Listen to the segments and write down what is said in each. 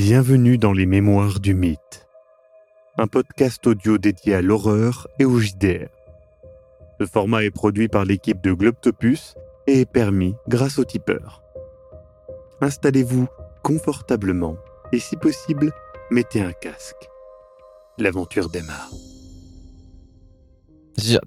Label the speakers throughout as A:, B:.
A: Bienvenue dans les Mémoires du Mythe, un podcast audio dédié à l'horreur et au JDR. Ce format est produit par l'équipe de Globtopus et est permis grâce au tipeur. Installez-vous confortablement et si possible, mettez un casque. L'aventure démarre.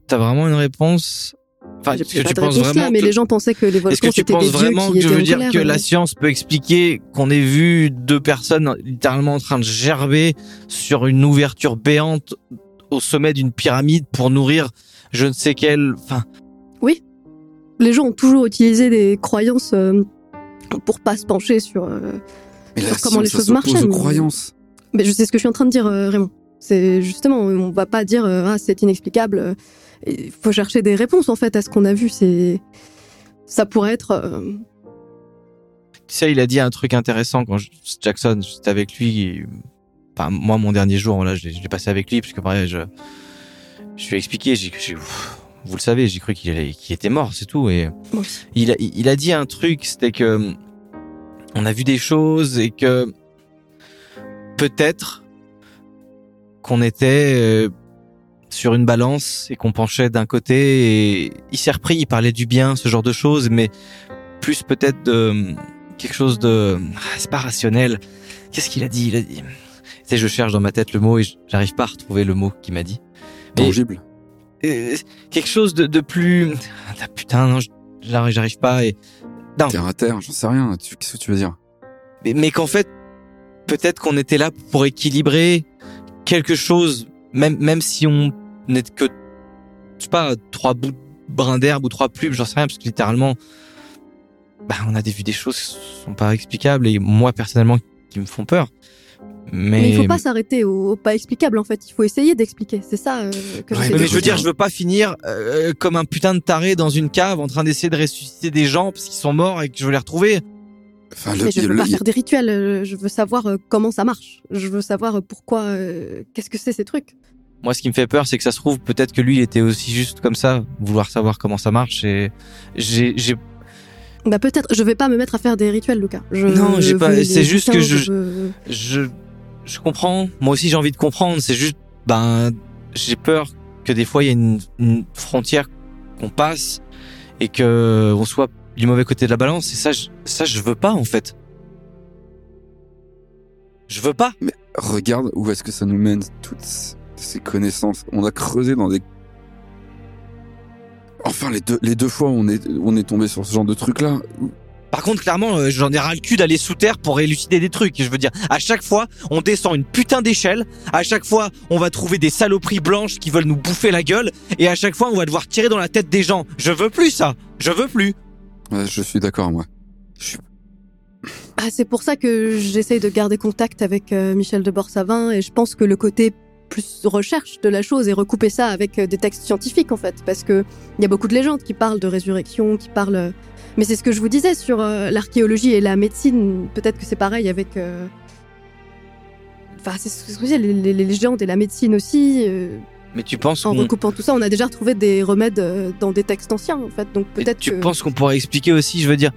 B: T'as vraiment une réponse? Enfin,
C: J'ai
B: est-ce que
C: pas
B: tu
C: de
B: penses
C: réponse
B: vraiment
C: là, mais
B: que-
C: les gens pensaient que les
B: Est-ce que
C: volcans
B: tu penses vraiment que je veux dire
C: colère,
B: que la science peut expliquer qu'on ait vu deux personnes littéralement en train de gerber sur une ouverture béante au sommet d'une pyramide pour nourrir je ne sais quelle. Enfin,
C: Les gens ont toujours utilisé des croyances euh, pour pas se pencher sur. euh,
D: Mais
C: sur
D: la
C: comment les choses
D: aux
C: mais-
D: croyances.
C: Mais je sais ce que je suis en train de dire, euh, Raymond. C'est justement, on va pas dire euh, ah c'est inexplicable. Il faut chercher des réponses en fait à ce qu'on a vu. C'est ça pourrait être. euh,
B: tu sais, il a dit un truc intéressant quand je- Jackson, j'étais avec lui. et- Enfin, moi, mon dernier jour, là, je l'ai passé avec lui, parce que pareil, je, je lui ai expliqué, j'ai, vous le savez, j'ai cru qu'il allait- était mort, c'est tout. Et il a, il a dit un truc, c'était que on a vu des choses et que peut-être qu'on était euh, sur une balance et qu'on penchait d'un côté et il s'est repris, il parlait du bien, ce genre de choses, mais plus peut-être de quelque chose de ah, c'est pas rationnel. Qu'est-ce qu'il a dit? Il a dit tu sais, je cherche dans ma tête le mot et j'arrive pas à retrouver le mot qu'il m'a dit.
D: Tangible.
B: euh, quelque chose de, de plus ah, putain non j'arrive pas et
D: Terre à terre, j'en sais rien. Qu'est-ce que tu veux dire?
B: Mais, mais qu'en fait peut-être qu'on était là pour équilibrer quelque chose même même si on n'est que je sais pas trois bouts de brin d'herbe ou trois plumes j'en sais rien parce que littéralement bah on a des vu des choses qui sont pas explicables et moi personnellement qui me font peur mais,
C: Mais il faut pas s'arrêter au, au pas explicable en fait. Il faut essayer d'expliquer. C'est ça euh, que
D: Ouais,
C: j'essaie
B: mais, je veux dire,
C: dire.
B: je veux pas finir euh, comme un putain de taré dans une cave en train d'essayer de ressusciter des gens parce qu'ils sont morts et que je veux les retrouver.
D: Enfin, le,
C: Mais je veux
D: le-
C: pas faire des rituels. euh, Je veux savoir euh, comment ça marche. Je veux savoir euh, pourquoi. euh, Qu'est-ce que c'est ces trucs
B: Moi, ce qui me fait peur, c'est que ça se trouve peut-être que lui, il était aussi juste comme ça, vouloir savoir comment ça marche. Et j'ai,
C: Bah peut-être. Je vais pas me mettre à faire des rituels, Lucas. Je,
B: Non, j'ai pas- c'est juste que je-
C: veux-
B: je, je comprends. Moi aussi, j'ai envie de comprendre. C'est juste, ben, j'ai peur que des fois il y ait une, une frontière qu'on passe et que on soit du mauvais côté de la balance. Et ça, je, ça, je veux pas en fait. Je veux pas.
D: Regarde où est-ce que ça nous mène, toutes ces connaissances. On a creusé dans des... Enfin, les deux, les deux fois où on est, on est tombé sur ce genre de truc-là,
B: Par contre, clairement, euh, j'en ai ras le cul d'aller sous terre pour élucider des trucs. Je veux dire, à chaque fois, on descend une putain d'échelle. À chaque fois, on va trouver des saloperies blanches qui veulent nous bouffer la gueule. Et à chaque fois, on va devoir tirer dans la tête des gens. Je veux plus ça. Je veux plus.
D: Je suis d'accord, moi.
C: Ah, c'est pour ça que j'essaye de garder contact avec euh, Michel de Borsavin et je pense que le côté plus recherche de la chose et recouper ça avec euh, des textes scientifiques en fait parce que il y a beaucoup de légendes qui parlent de résurrection, qui parlent euh, mais c'est ce que je vous disais sur l'archéologie et la médecine, peut-être que c'est pareil avec Enfin, c'est ce que je disais, les légendes et la médecine aussi.
B: Mais tu penses
C: en recoupant tout ça, on a déjà retrouvé des remèdes euh, dans des textes anciens, en fait. Donc peut-être
B: tu
C: que.
B: penses qu'on pourrait expliquer aussi, je veux dire,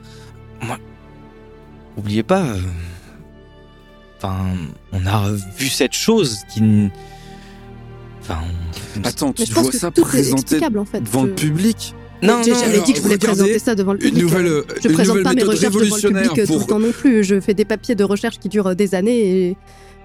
B: moi, oubliez pas, euh, enfin, on a vu cette chose qui, enfin, on-
D: Attends,
C: Mais
D: tu
C: je pense
D: vois
C: que
D: ça
C: tout est
D: présenté
C: explicable, en fait.
D: devant
C: Je-
D: le public
B: non,
C: J'ai
B: non,
C: jamais
D: alors,
C: dit que je voulais présenter ça devant le
D: Une
C: public.
D: nouvelle,
C: euh, Je
D: une
C: présente
D: nouvelle
C: pas mes recherches devant le public euh, tout le temps non plus. Je fais des papiers de recherche qui durent des années et,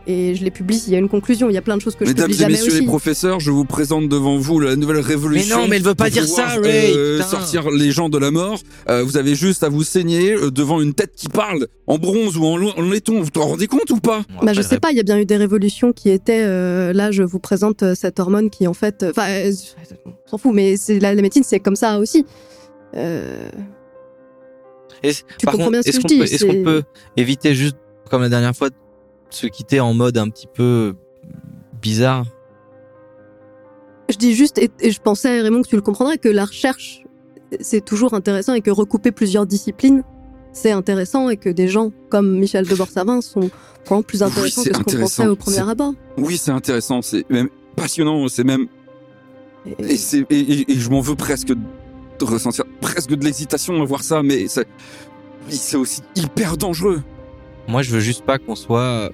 C: et je les publie s'il y a une conclusion. Il y a plein de choses que je
D: Mesdames
C: publie
D: et
C: jamais
D: messieurs
C: aussi.
D: les professeurs, je vous présente devant vous la nouvelle révolution.
B: Mais non, mais elle veut pas dire ça, Ray,
D: euh, sortir les gens de la mort. Euh, vous avez juste à vous saigner euh, devant une tête qui parle en bronze ou en, laiton. Vous t'en rendez compte ou pas?
B: On
C: Bah, je sais pas, il y a bien eu des révolutions qui étaient. euh, là, je vous présente cette hormone qui, en fait. Enfin, euh, on s'en fout, mais c'est la, la médecine, c'est comme ça aussi. Euh, Tu
B: par
C: comprends
B: contre,
C: bien ce que je dis,
B: est-ce qu'on peut éviter juste, comme la dernière fois, se quitter en mode un petit peu bizarre
C: Je dis juste, et, et je pensais, Raymond, que tu le comprendrais, que la recherche, c'est toujours intéressant et que recouper plusieurs disciplines, c'est intéressant et que des gens comme Michel de Borsavin sont vraiment plus intéressants que ce qu'on
D: intéressant.
C: pensait au premier abord.
D: Oui, c'est intéressant, c'est même passionnant, c'est même
C: Et-
D: et, c'est- et, et- et je m'en veux presque de ressentir presque de l'excitation à voir ça, mais c'est c'est aussi hyper dangereux.
B: Moi, je veux juste pas qu'on soit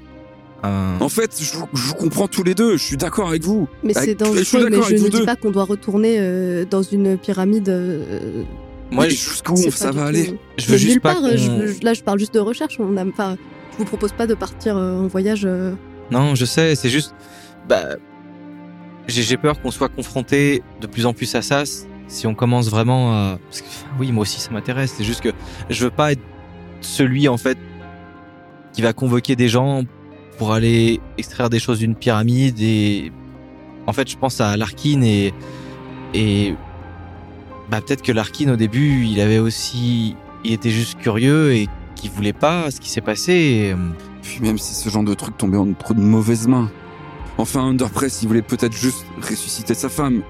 B: un.
D: En fait, je, vous- je comprends tous les deux. Je suis d'accord avec vous.
C: Mais
D: Avec-
C: c'est
D: je suis
C: dangereux, mais je ne dis
D: deux.
C: pas qu'on doit retourner euh, dans une pyramide. euh,
B: Moi,
D: jusqu'où
C: c'est
D: ça va
C: tout-
D: aller
B: je veux juste
C: nulle
B: pas
C: part,
B: qu'on.
C: euh, je- là, je parle juste de recherche. On a, enfin, je vous propose pas de partir euh, en voyage. euh,
B: Non, je sais, c'est juste. Bah, j'ai peur qu'on soit confronté de plus en plus à ça si on commence vraiment à. Parce que, enfin, oui, moi aussi, ça m'intéresse. C'est juste que je veux pas être celui, en fait, qui va convoquer des gens pour aller extraire des choses d'une pyramide et. En fait, je pense à Larkin et. Et. Bah, peut-être que Larkin, au début, il avait aussi. Il était juste curieux et qu'il voulait pas ce qui s'est passé. et, euh,
D: Puis même si ce genre de truc tombait entre de mauvaises mains. Enfin, Underpress, il voulait peut-être juste ressusciter sa femme.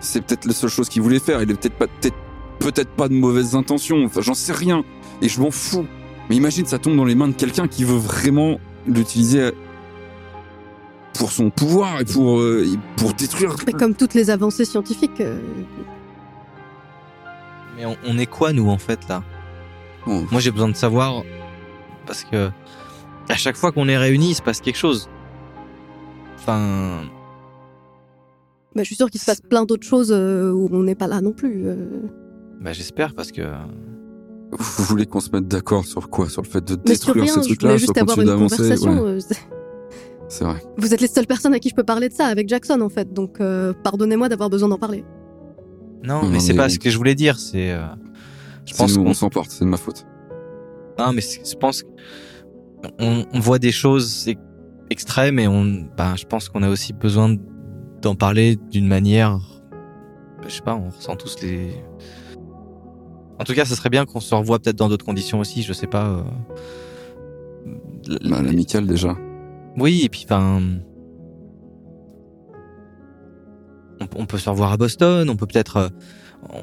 D: C'est peut-être la seule chose qu'il voulait faire. Il avait peut-être pas, peut-être, peut-être pas de mauvaises intentions. Enfin, j'en sais rien. Et je m'en fous. Mais imagine, ça tombe dans les mains de quelqu'un qui veut vraiment l'utiliser pour son pouvoir et pour, euh, et pour détruire.
C: mais comme toutes les avancées scientifiques. euh,
B: Mais on, on est quoi, nous, en fait, là?
D: Bon,
B: Moi, j'ai besoin de savoir parce que à chaque fois qu'on est réunis, il se passe quelque chose. Enfin,
C: bah, je suis sûre qu'il se passe plein d'autres choses euh, où on n'est pas là non plus.
B: bah, j'espère parce que
D: vous voulez qu'on se mette d'accord sur quoi? Sur le fait de détruire
C: rien,
D: ce
C: je
D: truc-là,
C: voulais
D: sur
C: juste avoir
D: continuer
C: une
D: d'avancer
C: conversation.
D: ouais,
C: euh, c'est-
D: vrai.
C: Vous êtes les seules personnes à qui je peux parler de ça avec Jackson en fait, donc euh, pardonnez-moi d'avoir besoin d'en parler.
B: non,
D: Non,
B: mais c'est pas ce que je voulais dire. C'est, euh, je pense qu'on,
D: on s'emporte, c'est de ma faute.
B: non, mais je pense qu'on on voit des choses extrêmes et on, bah, je pense qu'on a aussi besoin d'en parler d'une manière, je sais pas, on ressent tous les. En tout cas, ça serait bien qu'on se revoie peut-être dans d'autres conditions aussi. Je sais pas. euh,
D: Bah, l'amical déjà.
B: Oui, et puis enfin, on, on peut se revoir à Boston. On peut peut-être, euh,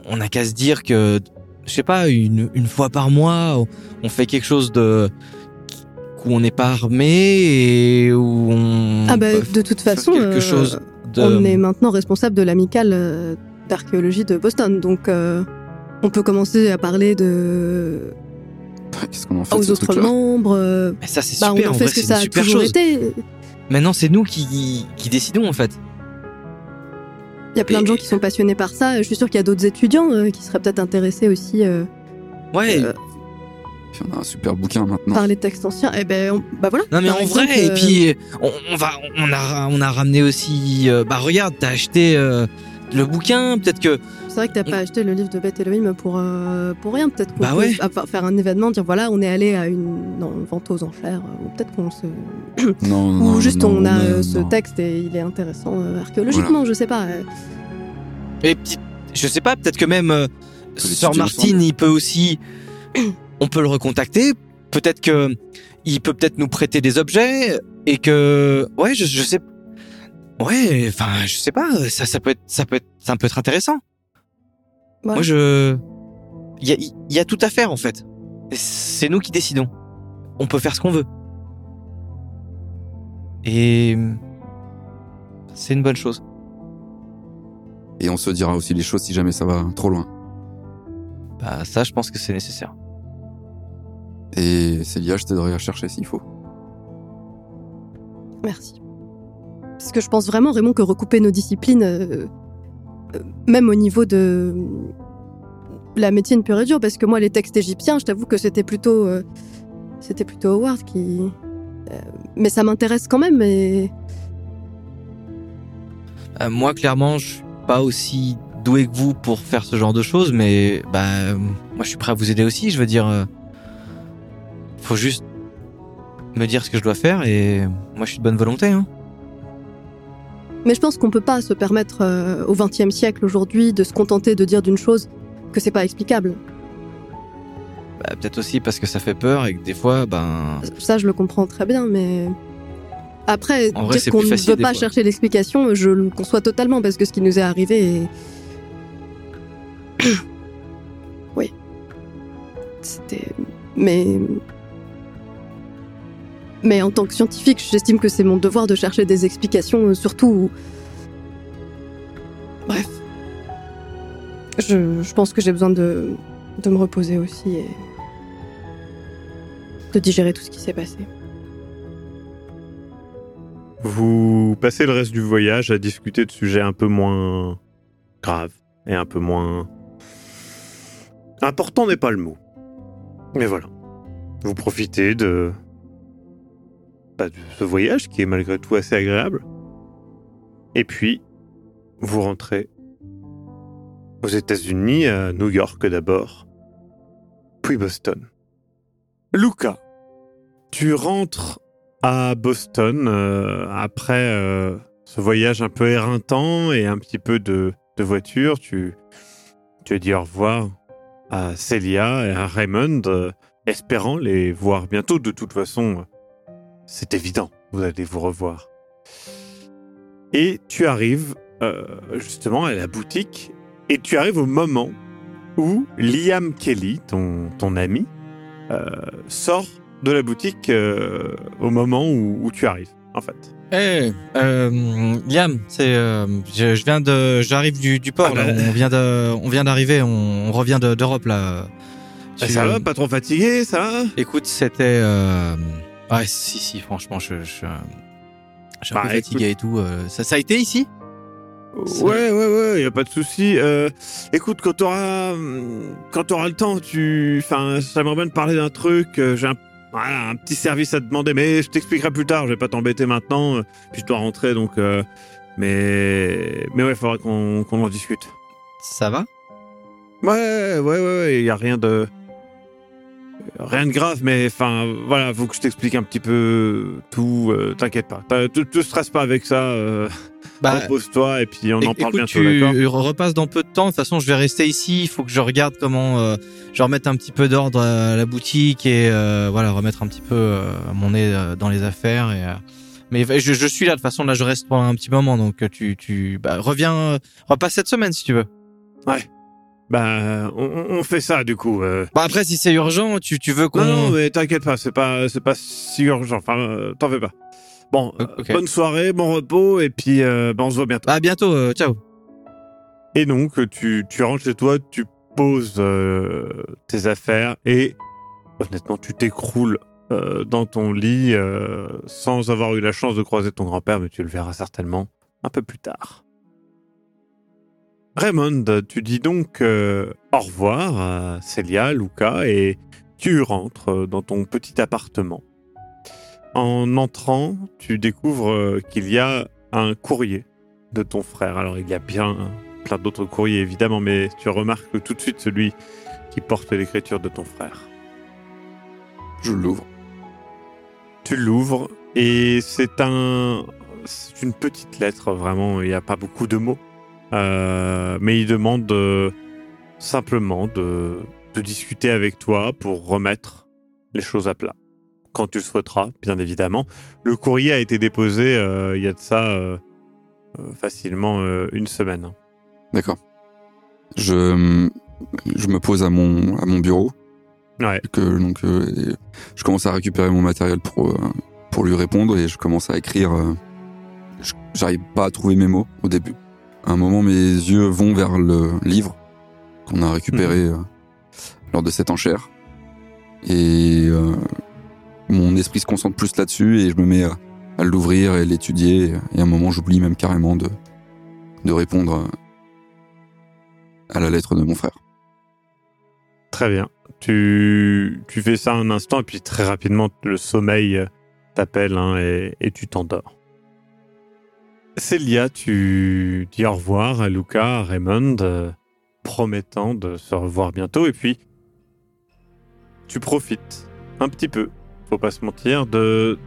B: on n'a qu'à se dire que, je sais pas, une, une fois par mois, on, on fait quelque chose de où on n'est pas armé et où on
C: ah bah
B: peut
C: de toute façon,
B: quelque
C: euh,
B: chose de.
C: on est maintenant responsable de l'amicale euh, d'archéologie de Boston, donc euh, on peut commencer à parler de
D: Qu'est-ce qu'on en fait
C: aux
D: ce
C: autres membres. euh,
B: Mais ça c'est
C: bah,
B: super.
C: on en
B: en
C: fait
B: vrai,
C: ce que
B: c'est
C: ça
B: une
C: a
B: super
C: toujours
B: chose.
C: été.
B: Maintenant, c'est nous qui qui décidons en fait.
C: Il y a plein de gens qui sont passionnés par ça. Je suis sûre qu'il y a d'autres étudiants euh, qui seraient peut-être intéressés aussi euh,
B: Ouais.
C: euh,
D: Puis on a un super bouquin maintenant.
C: par les textes anciens. Et ben, on- bah voilà.
B: Non mais en vrai, et puis on, on va, on a, on a ramené aussi. euh, bah regarde, t'as acheté euh, le bouquin, peut-être que.
C: C'est vrai que t'as pas acheté le livre de Beth Elohim pour, euh, pour rien. Peut-être qu'on
B: Bah
C: peut
B: ouais.
C: faire un événement, dire voilà, on est allé à une non, vente aux enchères. euh, Ou peut-être qu'on se.
D: Non,
C: Ou juste
D: non,
C: on a
D: non,
C: euh, ce
D: non.
C: texte et il est intéressant euh, archéologiquement, je sais pas.
B: Et puis, je sais pas, peut-être que même euh, Sir Martin, il peut aussi. On peut le recontacter. Peut-être que il peut peut-être nous prêter des objets et que ouais, je, je sais. Ouais, enfin, je sais pas. Ça, ça peut être, ça peut être, ça peut être intéressant. Moi, je. Il y a, il y a tout à faire en fait. C'est nous qui décidons. On peut faire ce qu'on veut. Et c'est une bonne chose.
D: Et on se dira aussi les choses si jamais ça va trop loin.
B: Bah ça, je pense que c'est nécessaire.
D: Et Célia, je t'aiderai à chercher s'il faut.
C: Merci. Parce que je pense vraiment, Raymond, que recouper nos disciplines, euh, euh, même au niveau de la médecine pure et dure, parce que moi, les textes égyptiens, je t'avoue que c'était plutôt, euh, c'était plutôt Howard qui. mais ça m'intéresse quand même. Et
B: moi, clairement, je suis pas aussi doué que vous pour faire ce genre de choses, mais bah, moi, je suis prêt à vous aider aussi. Je veux dire, faut juste me dire ce que je dois faire et moi, je suis de bonne volonté. Hein.
C: Mais je pense qu'on peut pas se permettre euh, au XXe siècle aujourd'hui de se contenter de dire d'une chose que c'est pas explicable.
B: Bah, peut-être aussi parce que ça fait peur et que des fois, ben,
C: Ça, je le comprends très bien, mais après,
B: En
C: dire qu'on ne veut pas
B: fois.
C: chercher l'explication, je le conçois totalement parce que ce qui nous est arrivé est... oui. C'était... Mais... Mais en tant que scientifique, j'estime que c'est mon devoir de chercher des explications, euh, surtout... Bref. Je, je pense que j'ai besoin de, de me reposer aussi et... de digérer tout ce qui s'est passé.
A: Vous passez le reste du voyage à discuter de sujets un peu moins graves et un peu moins... Important n'est pas le mot. Mais voilà. Vous profitez de... de ce voyage qui est malgré tout assez agréable. Et puis, vous rentrez aux États-Unis, à New York d'abord, puis Boston. Luca, tu rentres à Boston euh, après euh, ce voyage un peu éreintant et un petit peu de, voiture. Tu, tu dit au revoir à Celia et à Raymond, euh, espérant les voir bientôt. De toute façon, c'est évident, vous allez vous revoir. Et tu arrives euh, justement à la boutique et tu arrives au moment où Liam Kelly, ton, ton ami, euh, sort de la boutique euh, au moment où, où tu arrives, en fait.
B: Eh, euh, Liam, c'est, je, je viens de, j'arrive du, du port.
A: Ah
B: là.
A: bah.
B: On vient de, on vient d'arriver. On, on revient de- d'Europe là.
A: Ah,
B: Tu-
A: ça va, pas trop fatigué, ça
B: Écoute, c'était, ouais, si, si, franchement, je, je, je suis un
A: Bah,
B: peu fatigué et tout. euh, Ça, ça a été ici?
A: Ouais, ouais, ouais, y a pas de souci. Euh, écoute, quand t'auras, hum, quand t'auras le temps, tu, enfin, j'aimerais bien te parler d'un truc. euh, J'ai un, voilà, un petit service à te demander, mais je t'expliquerai plus tard. Je vais pas t'embêter maintenant. euh, Puis je dois rentrer, donc. mais, mais ouais, faudra qu'on qu'on en discute.
B: Ça va?
A: Ouais, ouais, ouais, ouais. Y a rien de, rien de grave, mais enfin, voilà, faut que je t'explique un petit peu tout. euh, T'inquiète pas, te, te stresse pas avec ça. euh,
B: Bah,
A: Repose-toi et puis on en parle bientôt,
B: tu repasses dans peu de temps. De toute façon, je vais rester ici. Il faut que je regarde comment euh, je remette un petit peu d'ordre à la boutique et euh, voilà, remettre un petit peu mon nez dans les affaires. Et, mais je, je suis là. De toute façon, là, je reste pendant un petit moment. Donc, tu, tu bah, reviens, repasse cette semaine si tu veux.
A: Bah, on, on fait ça du coup. euh.
B: Bah après, si c'est urgent, tu, tu veux qu'on.
A: Non, non, mais t'inquiète pas, c'est pas, c'est pas si urgent. Enfin, euh, t'en fais pas. Bon, euh, bonne soirée, bon repos, et puis bah, on se voit bientôt.
B: Bah, à bientôt. euh, ciao.
A: Et donc, tu, tu rentres chez toi, tu poses tes affaires et honnêtement, tu t'écroules dans ton lit sans avoir eu la chance de croiser ton grand-père, mais tu le verras certainement un peu plus tard. Raymond, tu dis donc euh, au revoir à Celia, Luca, et tu rentres euh, dans ton petit appartement. En entrant, tu découvres euh, qu'il y a un courrier de ton frère. Alors, il y a bien plein d'autres courriers, évidemment, mais tu remarques tout de suite celui qui porte l'écriture de ton frère.
D: Je l'ouvre.
A: Tu l'ouvres et c'est un, c'est une petite lettre vraiment. Il n'y a pas beaucoup de mots, Euh, mais il demande euh, simplement de, de discuter avec toi pour remettre les choses à plat. Quand tu le souhaiteras, bien évidemment. Le courrier a été déposé euh, il y a de ça facilement une semaine.
D: D'accord. Je, je me pose à mon, à mon bureau.
A: Ouais.
D: Que, donc, je commence à récupérer mon matériel pour, pour lui répondre et je commence à écrire. J'arrive pas à trouver mes mots au début. À un moment, mes yeux vont vers le livre qu'on a récupéré euh, lors de cette enchère. Et euh, mon esprit se concentre plus là-dessus et je me mets à, à l'ouvrir et l'étudier. Et à un moment, j'oublie même carrément de, de répondre à la lettre de mon frère.
A: Très bien. Tu, tu fais ça un instant et puis très rapidement le sommeil t'appelle hein, et, et tu t'endors. Célia, tu dis au revoir à Luca, à Raymond, euh, promettant de se revoir bientôt et puis tu profites un petit peu, faut pas se mentir, de,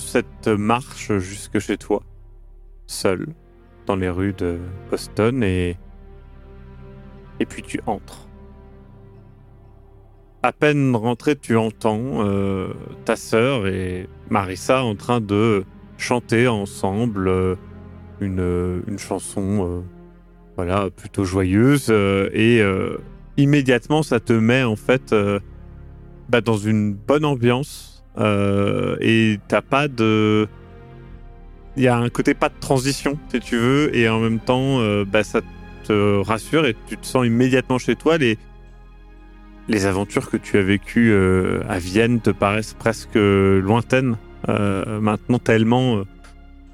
A: cette marche jusque chez toi, seul, dans les rues de Boston et, et puis tu entres. À peine rentré, tu entends euh, ta sœur et Marissa en train de chanter ensemble euh, une, une chanson euh, voilà, plutôt joyeuse euh, et euh, immédiatement ça te met en fait euh, bah, dans une bonne ambiance euh, et t'as pas de il y a un côté pas de transition si tu veux et en même temps euh, bah, ça te rassure et tu te sens immédiatement chez toi. Les les aventures que tu as vécues euh, à Vienne te paraissent presque lointaines euh, maintenant tellement, euh,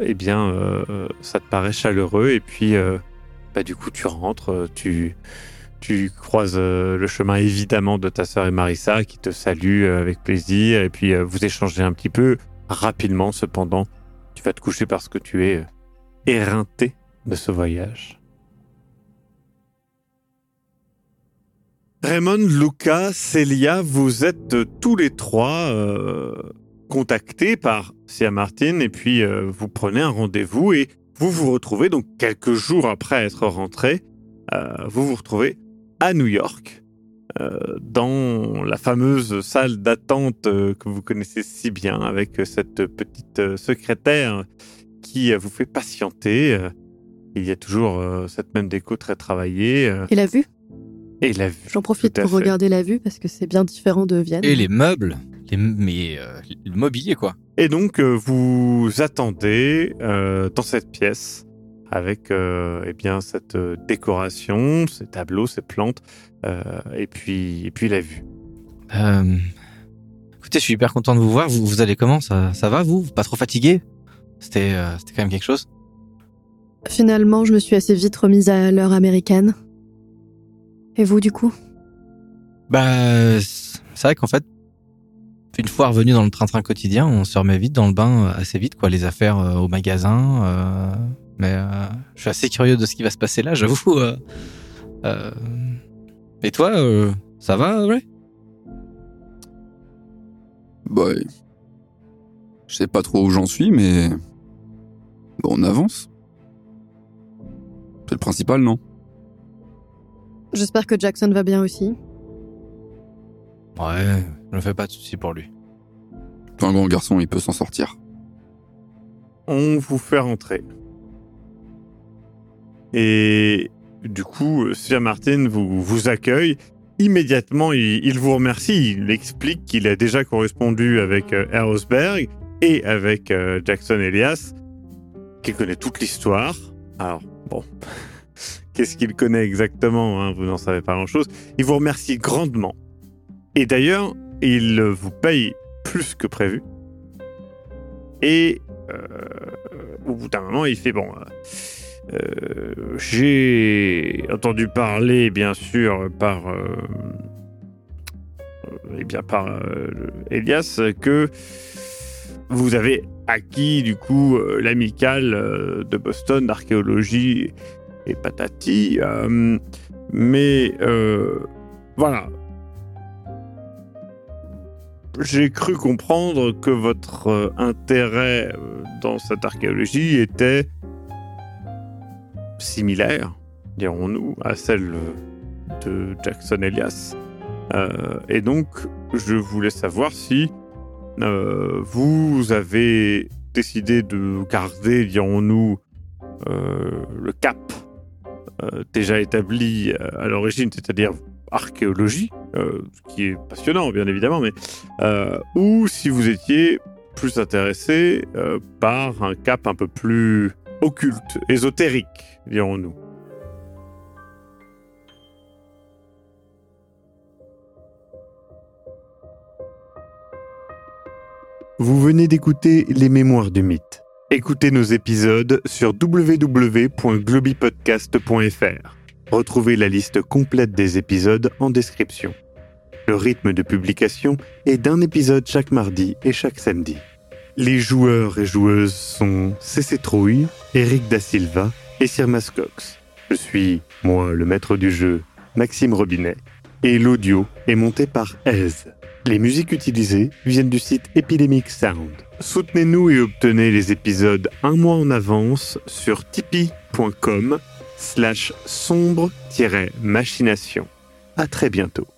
A: eh bien, euh, ça te paraît chaleureux et puis, euh, bah, du coup, tu rentres, euh, tu, tu croises euh, le chemin évidemment de ta sœur et Marissa qui te salue euh, avec plaisir et puis euh, vous échangez un petit peu rapidement. Cependant, tu vas te coucher parce que tu es euh, éreinté de ce voyage. Raymond, Luca, Célia, vous êtes euh, tous les trois contactés par Sia Martin et puis euh, vous prenez un rendez-vous et vous vous retrouvez donc quelques jours après être rentré, euh, vous vous retrouvez à New York euh, dans la fameuse salle d'attente que vous connaissez si bien avec cette petite secrétaire qui vous fait patienter. il y a toujours euh, cette même déco très travaillée
C: Et la vue?
A: Et la vue.
C: J'en profite pour
A: fait.
C: regarder la vue parce que c'est bien différent de Vienne.
B: Et les meubles, les, mais euh, le mobilier quoi.
A: Et donc, euh, vous attendez euh, dans cette pièce avec euh, eh bien, cette décoration, ces tableaux, ces plantes, euh, et, puis, et puis la vue.
B: Euh, écoutez, je suis hyper content de vous voir. Vous, vous allez comment? Ça, ça va vous? Pas trop fatigué? C'était euh, c'était quand même quelque chose?
C: Finalement, je me suis assez vite remise à l'heure américaine. Et vous, du coup?
B: Bah, c'est vrai qu'en fait, une fois revenu dans le train-train quotidien, on se remet vite dans le bain euh, assez vite, quoi. Les affaires euh, au magasin. euh, mais euh, je suis assez curieux de ce qui va se passer là, j'avoue. euh, euh. Et toi, euh, ça va, ouais
D: Bah, je sais pas trop où j'en suis, mais bon, on avance. C'est le principal, non?
C: J'espère que Jackson va bien aussi.
B: Ouais, je ne fais pas de soucis pour lui.
D: C'est un grand garçon, il peut s'en sortir.
A: On vous fait rentrer. Et du coup, Sir Martin vous, vous accueille. Immédiatement, il, il vous remercie. Il explique qu'il a déjà correspondu avec euh, Erosberg et avec euh, Jackson Elias, qu'il connaît toute l'histoire. Alors, bon, qu'est-ce qu'il connaît exactement hein, Vous n'en savez pas grand-chose. Il vous remercie grandement. Et d'ailleurs, il vous paye plus que prévu. Et euh, au bout d'un moment, il fait bon. euh, euh, J'ai entendu parler, bien sûr, par euh, eh bien par Elias que vous avez acquis du coup l'amicale de Boston d'archéologie et patati. mais voilà. J'ai cru comprendre que votre euh, intérêt euh, dans cette archéologie était similaire, dirons-nous, à celle de Jackson Elias. Euh, et donc, je voulais savoir si vous avez décidé de garder, dirons-nous, le cap déjà établi à l'origine, c'est-à-dire archéologie, ce qui est passionnant, bien évidemment, mais euh, ou si vous étiez plus intéressé euh, par un cap un peu plus occulte, ésotérique, dirons-nous. Vous venez d'écouter Les Mémoires du Mythe. Écoutez nos épisodes sur www.globipodcast.fr. Retrouvez la liste complète des épisodes en description. Le rythme de publication est d'un épisode chaque mardi et chaque samedi. Les joueurs et joueuses sont CC Trouille, Eric Da Silva et Sir Mascox. Je suis, moi, le maître du jeu, Maxime Robinet, et l'audio est monté par Ez. Les musiques utilisées viennent du site Epidemic Sound. Soutenez-nous et obtenez les épisodes un mois en avance sur tipeee.com slash sombre-machination. À très bientôt.